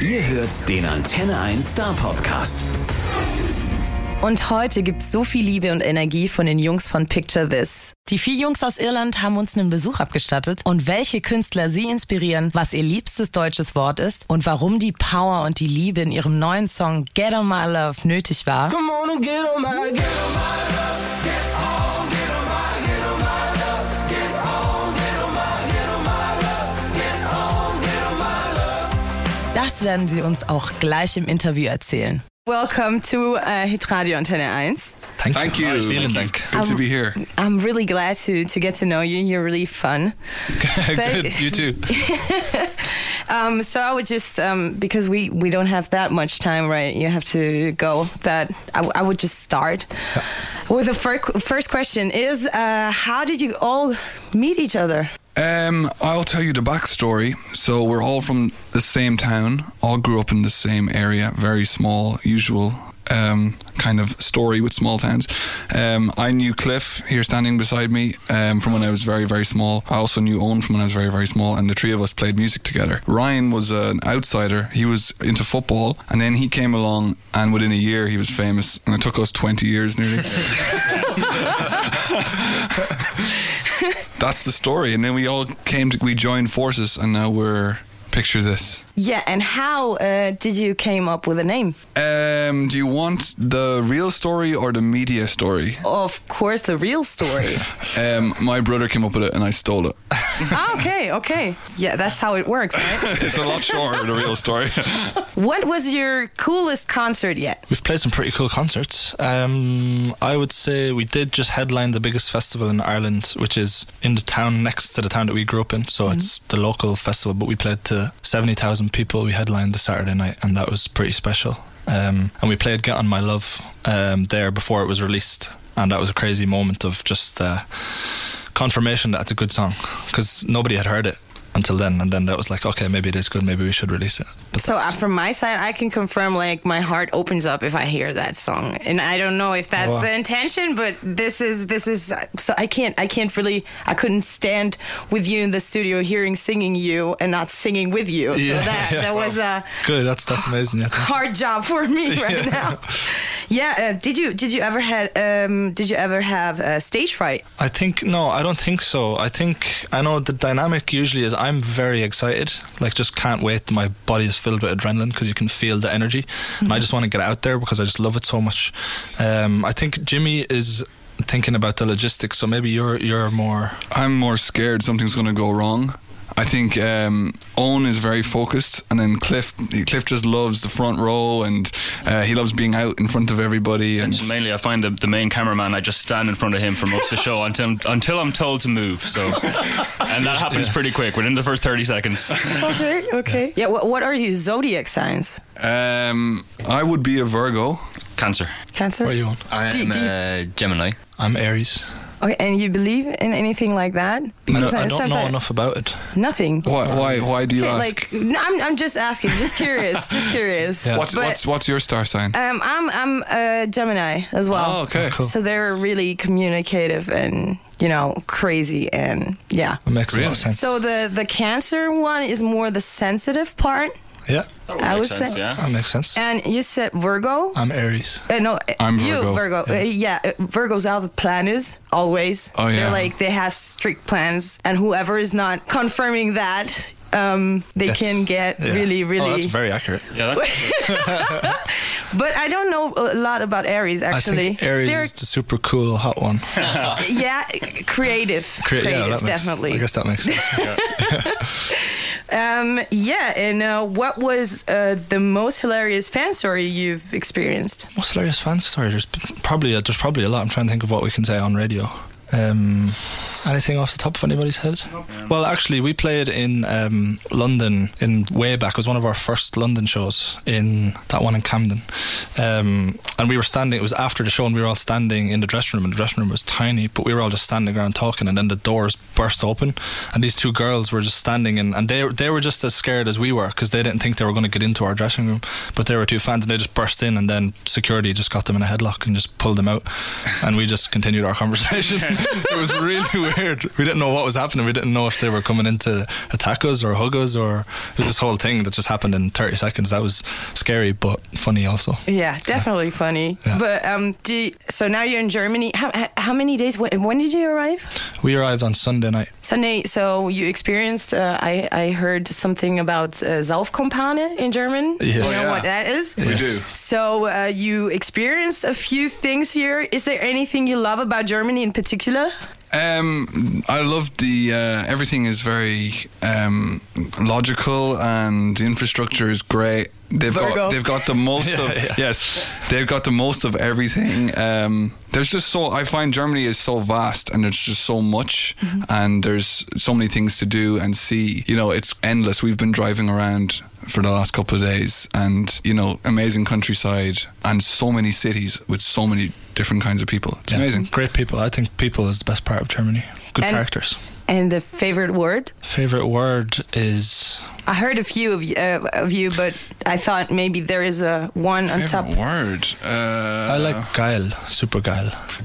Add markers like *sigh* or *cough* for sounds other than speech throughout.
Ihr hört den Antenne 1 Star Podcast. Und heute gibt's so viel Liebe und Energie von den Jungs von Picture This. Die vier Jungs aus Irland haben uns einen Besuch abgestattet und welche Künstler sie inspirieren, was ihr liebstes deutsches Wort ist und warum die Power und die Liebe in ihrem neuen Song Get On My Love nötig war. Come on and get on my, get on my love. Das werden sie uns auch gleich im Interview erzählen. Welcome to uh, Hitradio Antenne 1. Thank, Thank you. Vielen Dank. Good to be here. I'm really glad to, to get to know you. You're really fun. *laughs* Good, you too. *laughs* Um, so I would just um, because we we don't have that much time, right? You have to go. That I, w- I would just start with the fir- first question: Is uh, how did you all meet each other? Um, I'll tell you the backstory. So we're all from the same town, all grew up in the same area, very small, usual um, kind of story with small towns. Um, I knew Cliff here standing beside me um, from when I was very, very small. I also knew Owen from when I was very, very small, and the three of us played music together. Ryan was an outsider. He was into football, and then he came along, and within a year he was famous, and it took us 20 years nearly. *laughs* *laughs* That's the story, and then we all came to we joined forces, and now we're picture this. Yeah, and how uh, did you came up with a name? Um, do you want the real story or the media story? Of course, the real story. *laughs* Um, my brother came up with it, and I stole it. ah, okay, okay. Yeah, that's how it works, right? *laughs* it's a lot shorter the real story. *laughs* what was your coolest concert yet? We've played some pretty cool concerts. Um, I would say we did just headline the biggest festival in Ireland, which is in the town next to the town that we grew up in. So it's the local festival, but we played to 70,000 people. We headlined the Saturday night, and that was pretty special. Um, and we played Get On My Love um, there before it was released. And that was a crazy moment of just uh, confirmation that it's a good song because nobody had heard it until then. And then that was like, okay, maybe it is good. Maybe we should release it. But So uh, from my side, I can confirm like my heart opens up if I hear that song, and I don't know if that's Wow. the intention, but this is this is so I can't I can't really I couldn't stand with you in the studio hearing singing you and not singing with you. So Yeah, that yeah. that was a good. That's that's amazing. Yeah. hard job for me *laughs* right now. Yeah, uh, did you did you ever had um, did you ever have uh, stage fright? I think no, I don't think so. I think I know the dynamic usually is I'm very excited, like just can't wait. My body is filled with adrenaline because you can feel the energy, and I just want to get out there because I just love it so much. Um, I think Jimmy is thinking about the logistics, so maybe you're you're more. I'm more scared something's going to go wrong. I think um, Owen is very focused, and then Cliff. Cliff just loves the front row, and uh, he loves being out in front of everybody. And And mainly, I find the, the main cameraman. I just stand in front of him for most of the show *laughs* until until I'm told to move. So, and that happens pretty quick within the first thirty seconds. Okay, okay. Yeah, what, what are you zodiac signs? um, I would be a Virgo. Cancer. Cancer. Where are you on? I'm Do- do you- uh, Gemini. I'm Aries. Okay, and you believe in anything like that? I Because don't, I don't know sometimes- enough about it. Nothing. Why? Why? Why do you Okay, ask? like no, I'm, I'm just asking, just curious, *laughs* just curious. Yeah. what's But, what's what's your star sign? um, I'm I'm a Gemini as well. oh, okay. cool. So they're really communicative and you know crazy and yeah. It makes a lot of sense. So the the Cancer one is more the sensitive part, yeah, I would Makes sense, say. yeah. that makes sense. and you said Virgo. I'm Aries. Uh, no, I'm you Virgo. Virgo. Uh, yeah, uh, Virgos are the planners always. Oh, yeah. They're like they have strict plans, and whoever is not confirming that, um, they That's- can get yeah. really, Oh, really. that's very accurate. Yeah, that's, *laughs* but I don't know a lot about Aries actually. I actually. think Aries They're is the super cool hot one. *laughs* yeah, creative, Crea- creative, yeah, that makes, definitely. I guess that makes sense. *laughs* Um, yeah, and uh, what was uh, the most hilarious fan story you've experienced? Most hilarious fan story. There's probably a, there's probably a lot. I'm trying to think of what we can say on radio. Um, anything off the top of anybody's head? Well, actually, we played in um, London in way back. It was one of our first London shows in that one in Camden, um, and we were standing. It was after the show, and we were all standing in the dressing room. And the dressing room was tiny, but we were all just standing around talking. And then the doors burst open, and these two girls were just standing, and, and they they were just as scared as we were because they didn't think they were going to get into our dressing room, but they were two fans, and they just burst in, and then security just got them in a headlock and just pulled them out, and we just continued our conversation. *laughs* it was really weird. We didn't know what was happening. We didn't know if they were coming in to attack us or hug us or it was this whole thing that just happened in 30 seconds. That was scary but funny also. Yeah, definitely funny. Yeah. But um, do you- so now you're in Germany. How, how- how many days? When, when did you arrive? We arrived on Sunday night. Sunday. So you experienced. Uh, I I heard something about uh, Saufkumpane in German. Yeah. You Oh, know yeah. what that is? We do. So uh, you experienced a few things here. Is there anything you love about Germany in particular? Um, I love the uh, everything is very um, logical and the infrastructure is great. They've Virgo. got they've got the *laughs* most Yeah, of yeah. yes, they've got the most of everything. Um, there's just so I find Germany is so vast and there's just so much mm-hmm. and there's so many things to do and see. You know, it's endless. We've been driving around for the last couple of days and you know amazing countryside and so many cities with so many different kinds of people. It's Yeah. amazing. Great people. I think people is the best part of Germany. Good And- characters. And the favorite word? Favorite word is I heard a few of you, uh, of you, but I thought maybe there is a one on top. Favorite word. Uh, I like geil, super geil. *laughs*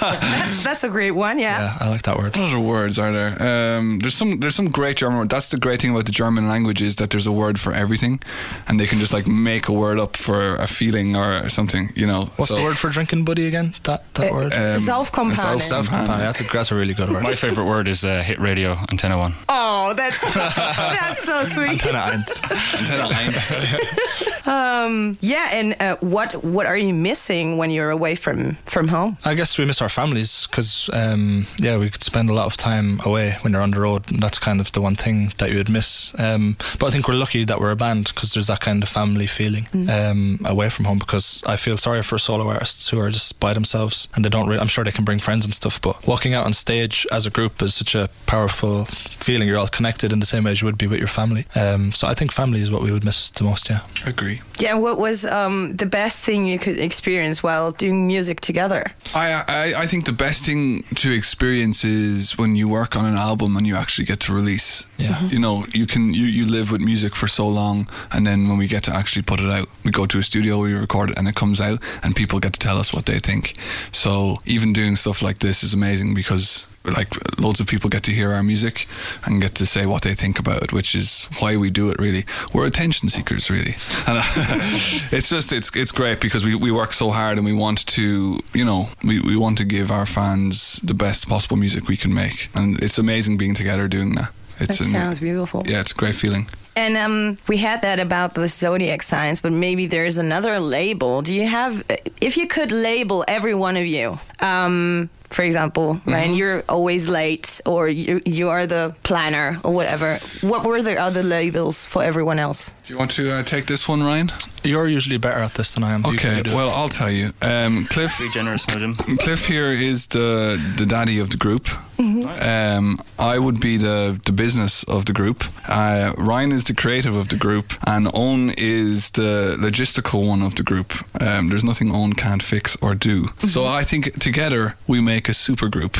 That's that's a great one. Yeah. Yeah, I like that word. What other words are there? Um, there's some there's some great German word. That's the great thing about the German language is that there's a word for everything, and they can just like make a word up for a feeling or something. You know. What's So, the word for drinking buddy again? That that Uh, word? Um, Saufkumpane. Sauf- Self-company. That's a, that's a really good word. My favorite word is uh, hit radio antenna one. Oh, that's *laughs* that's so sweet. Antenna eins. Antenna eins. *laughs* Um, yeah, and uh, what what are you missing when you're away from from home? I guess we miss our families because, um, yeah, we could spend a lot of time away when you're on the road. And that's kind of the one thing that you would miss. Um, but I think we're lucky that we're a band because there's that kind of family feeling um, away from home. Because I feel sorry for solo artists who are just by themselves and they don't. Re- I'm sure they can bring friends and stuff, but walking out on stage as a group is such a powerful feeling. You're all connected in the same way as you would be with your family. Um, so I think family is what we would miss the most. Yeah. Agree. Yeah, what was um, the best thing you could experience while doing music together? I, I I think the best thing to experience is when you work on an album and you actually get to release. Yeah. You know, you can you, you live with music for so long and then when we get to actually put it out, we go to a studio, we record it and it comes out and people get to tell us what they think. So even doing stuff like this is amazing because like loads of people get to hear our music and get to say what they think about it, which is why we do it. Really, we're attention seekers, really. And *laughs* it's just it's it's great because we, we work so hard and we want to you know we, we want to give our fans the best possible music we can make, and it's amazing being together doing that. It's That an- sounds beautiful. yeah, it's a great feeling. And um, we had that about the zodiac signs, but maybe there's another label. Do you have, if you could label every one of you, um, for example, Ryan, you're always late, or you you are the planner, or whatever. What were the other labels for everyone else? Do you want to uh, take this one, Ryan? You're usually better at this than I am. Okay, can do it. well I'll tell you. Um, Cliff Be generous, Jim. Cliff here is the the daddy of the group. Um, I would be the the business of the group. Uh, Ryan is the creative of the group, and Owen is the logistical one of the group. Um, there's nothing Owen can't fix or do. So I think together we make a super group.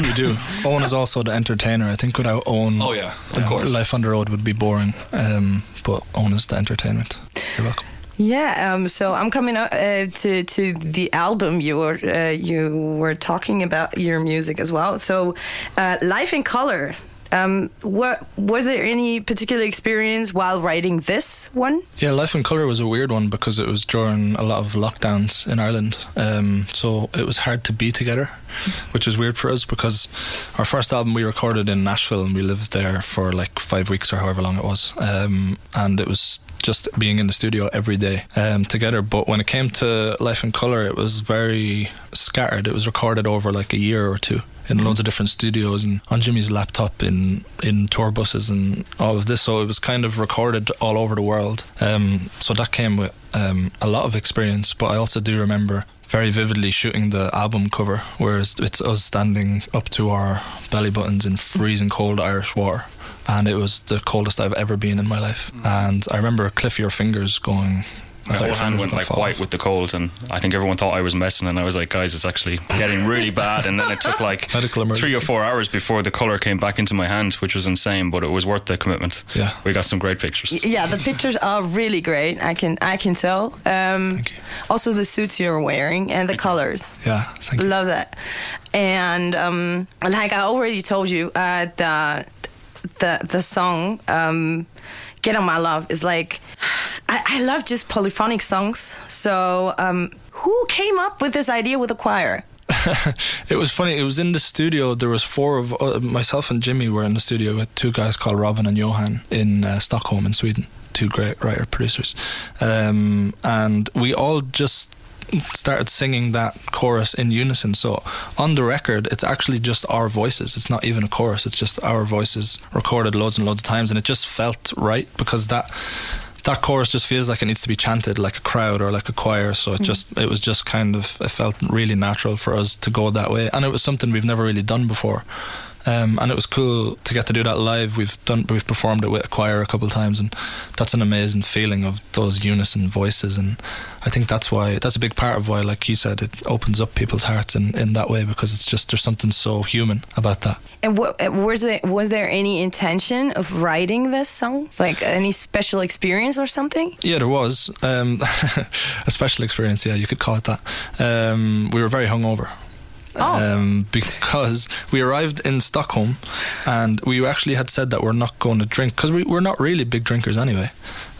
We *laughs* do. Owen is also the entertainer. I think without Owen, Oh, yeah, of course. life on the road would be boring. Um, but Owen is the entertainment. You're welcome. Yeah, um, so I'm coming up uh, to to the album you were uh, you were talking about your music as well. So, uh, Life in Color. Um, what was there any particular experience while writing this one? Yeah, Life in Colour was a weird one because it was during a lot of lockdowns in Ireland. Um, so it was hard to be together, which was weird for us because our first album we recorded in Nashville and we lived there for like five weeks or however long it was. Um, and it was just being in the studio every day um, together. But when it came to Life in Colour, it was very scattered. It was recorded over like a year or two in loads of different studios and on Jimmy's laptop in in tour buses and all of this. So it was kind of recorded all over the world. Um, so that came with um, a lot of experience. But I also do remember very vividly shooting the album cover, where it's us standing up to our belly buttons in freezing cold Irish water. And it was the coldest I've ever been in my life. And I remember Cliff, your fingers going. I My thought whole hand went like white off. with the cold, and I think everyone thought I was messing. And I was like, guys, it's actually getting really bad. And then it took like *laughs* Medical three or four hours before the color came back into my hand, which was insane, but it was worth the commitment. Yeah. we got some great pictures. Yeah, the pictures are really great. I can I can tell. Um, Thank you. Also, the suits you're wearing and the colors. Yeah, thank you. Love that. and um, like I already told you, uh, the the the song um, "Get on My Love" is like I, love just polyphonic songs. So um, who came up with this idea with a choir? *laughs* it was funny. It was in the studio. There was four of uh, myself and Jimmy were in the studio with two guys called Robin and Johan in uh, Stockholm in Sweden. Two great writer producers, um, and we all just started singing that chorus in unison. So on the record, it's actually just our voices. It's not even a chorus. It's just our voices recorded loads and loads of times, and it just felt right because that that chorus just feels like it needs to be chanted like a crowd or like a choir. So it mm. just it was just kind of it felt really natural for us to go that way, and it was something we've never really done before. Um, and it was cool to get to do that live. We've done, we've performed it with a choir a couple of times, and that's an amazing feeling of those unison voices. And I think that's why that's a big part of why, like you said, it opens up people's hearts in, in that way because it's just there's something so human about that. And what, was it? Was there any intention of writing this song? Like any special experience or something? Yeah, there was um, *laughs* a special experience. Yeah, you could call it that. Um, we were very hungover. Oh. Um, because we arrived in Stockholm and we actually had said that we're not going to drink because we, we're not really big drinkers anyway.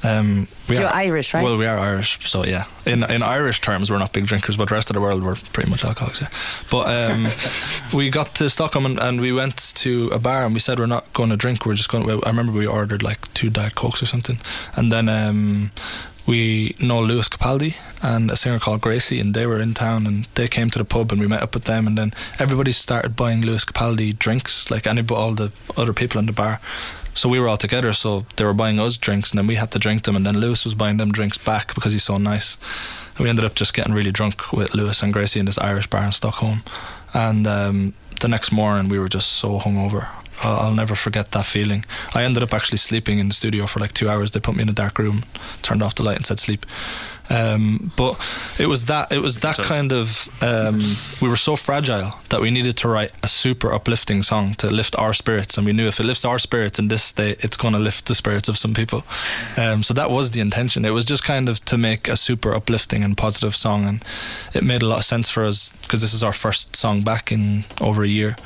Um, we You're are- Irish, right? Well, we are Irish, so yeah. In in Irish terms, we're not big drinkers, but the rest of the world we're pretty much alcoholics. Yeah. But um, *laughs* we got to Stockholm and, and we went to a bar and we said we're not going to drink. We're just going. to... I remember we ordered like two diet cokes or something, and then um, we know Lewis Capaldi and a singer called Gracie, and they were in town and they came to the pub and we met up with them, and then everybody started buying Lewis Capaldi drinks, like any all the other people in the bar. So we were all together, so they were buying us drinks, and then we had to drink them, and then Lewis was buying them drinks back because he's so nice. And we ended up just getting really drunk with Lewis and Gracie in this Irish bar in Stockholm. And um, the next morning, we were just so hungover. I'll, I'll never forget that feeling. I ended up actually sleeping in the studio for like two hours. They put me in a dark room, turned off the light, and said sleep. Um, but it was that it was that kind of um, we were so fragile that we needed to write a super uplifting song to lift our spirits, and we knew if it lifts our spirits in this state, it's going to lift the spirits of some people. Um, so that was the intention. It was just kind of to make a super uplifting and positive song, and it made a lot of sense for us because this is our first song back in over a year.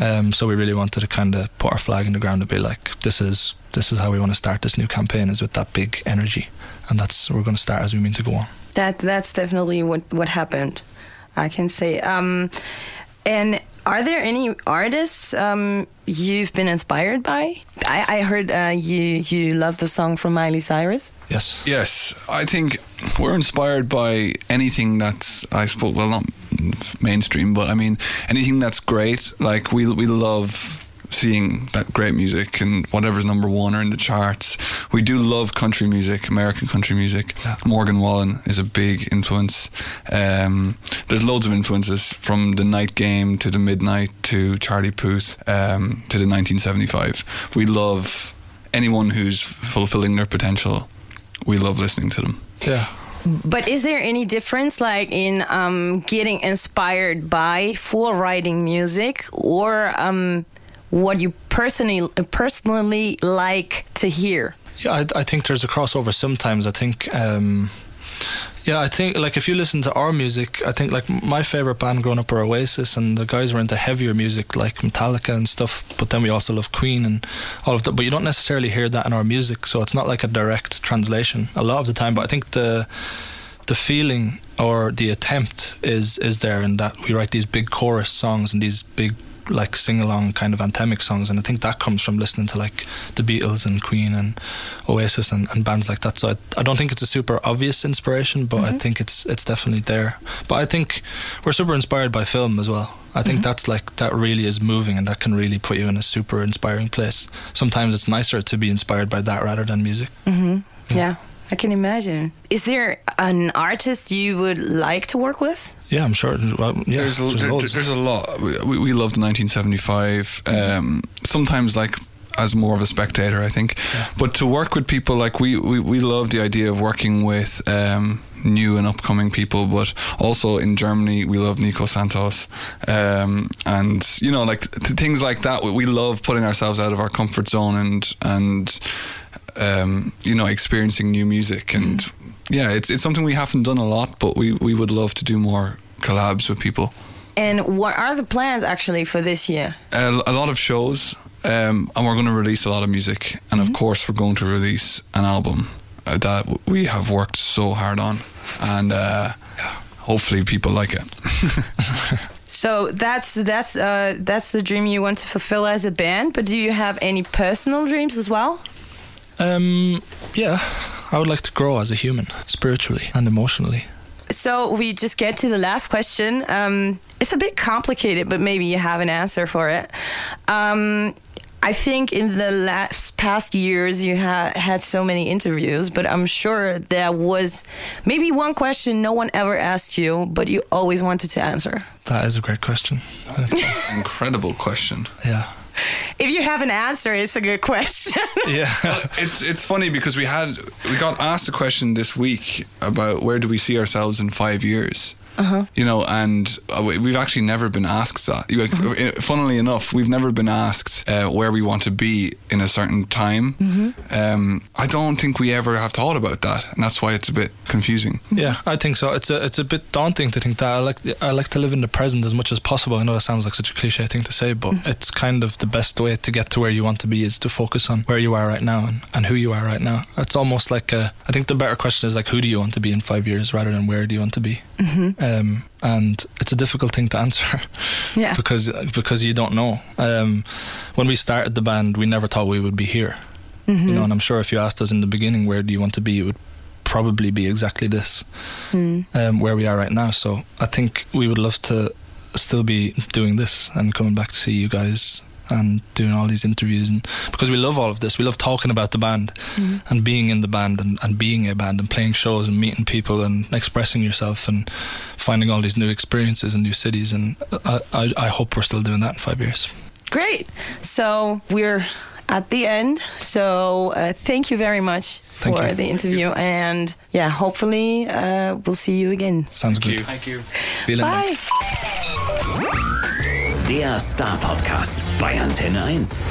Um, so we really wanted to kind of put our flag in the ground and be like, this is this is how we want to start this new campaign is with that big energy, and that's we're going to start as we mean to go on. That that's definitely what what happened. I can say. Um, and are there any artists um, you've been inspired by? I, I heard uh, you you love the song from Miley Cyrus. Yes. Yes, I think we're inspired by anything that's, I suppose, well, not mainstream, but I mean, anything that's great. Like, we, we love seeing that great music and whatever's number one or in the charts. We do love country music, American country music. Yeah. Morgan Wallen is a big influence. Um, there's loads of influences from the night game to the midnight to Charlie Puth um, to the 1975. We love anyone who's fulfilling their potential. We love listening to them. Yeah. But is there any difference, like in um, getting inspired by full writing music, or um, what you personally personally like to hear? Yeah, I, I think there's a crossover sometimes. I think, um, yeah, I think like if you listen to our music, I think like my favorite band growing up were Oasis, and the guys were into heavier music like Metallica and stuff. But then we also love Queen and all of that. But you don't necessarily hear that in our music, so it's not like a direct translation a lot of the time. But I think the the feeling or the attempt is is there in that we write these big chorus songs and these big like sing along kind of anthemic songs and I think that comes from listening to like the Beatles and Queen and Oasis and, and bands like that. So I, I don't think it's a super obvious inspiration but I mm-hmm. think it's it's definitely there. But I think we're super inspired by film as well. I think mm-hmm. that's like that really is moving and that can really put you in a super inspiring place. Sometimes it's nicer to be inspired by that rather than music. Mm-hmm. Yeah, I can imagine. Is there an artist you would like to work with? yeah I'm sure well, yeah there's, a, there's there- loads. there's a lot. We, we love the 1975. Um, sometimes like as more of a spectator, I think. But to work with people like we, we, we love the idea of working with um, new and upcoming people. But also in Germany, we love Nico Santos, um, and you know like th- things like that. We, we love putting ourselves out of our comfort zone and and um, you know experiencing new music and. Yeah, it's it's something we haven't done a lot, but we, we would love to do more collabs with people. And what are the plans actually for this year? a, a lot of shows, um, and we're going to release a lot of music, and of course, we're going to release an album uh, that we have worked so hard on, and uh, hopefully, people like it. *laughs* So that's that's uh, that's the dream you want to fulfill as a band. But do you have any personal dreams as well? Um, yeah, I would like to grow as a human, spiritually and emotionally. So we just get to the last question. Um, it's a bit complicated, but maybe you have an answer for it. Um, I think in the last past years you ha- had so many interviews, but I'm sure there was maybe one question no one ever asked you, but you always wanted to answer. That is a great question. Incredible question. yeah. If you have an answer, it's a good question. *laughs* Yeah. It's it's funny because we had we got asked a question this week about where do we see ourselves in five years. You know, and uh, we- we've actually never been asked that. You- uh, Funnily enough, we've never been asked uh, where we want to be in a certain time. Um, I don't think we ever have thought about that, and that's why it's a bit confusing. Yeah, I think so. It's a it's a bit daunting to think that. I like I like to live in the present as much as possible. I know that sounds like such a cliche thing to say, but it's kind of the best way to get to where you want to be is to focus on where you are right now and, and who you are right now. It's almost like a, I think the better question is like who do you want to be in five years rather than where do you want to be. Um, and it's a difficult thing to answer *laughs* yeah. because because you don't know. Um, when we started the band, we never thought we would be here. You know, and I'm sure if you asked us in the beginning where do you want to be, it would probably be exactly this, um, where we are right now. So I think we would love to still be doing this and coming back to see you guys and doing all these interviews and because we love all of this we love talking about the band and being in the band and, and being a band and playing shows and meeting people and expressing yourself and finding all these new experiences and new cities and I, I, I hope we're still doing that in five years Great. So we're at the end. So uh, thank you very much Thank for you. the interview. And yeah, hopefully uh, we'll see you again. sounds good Thank you. Vielen Dank. Bye. Der Star Podcast bei Antenne 1.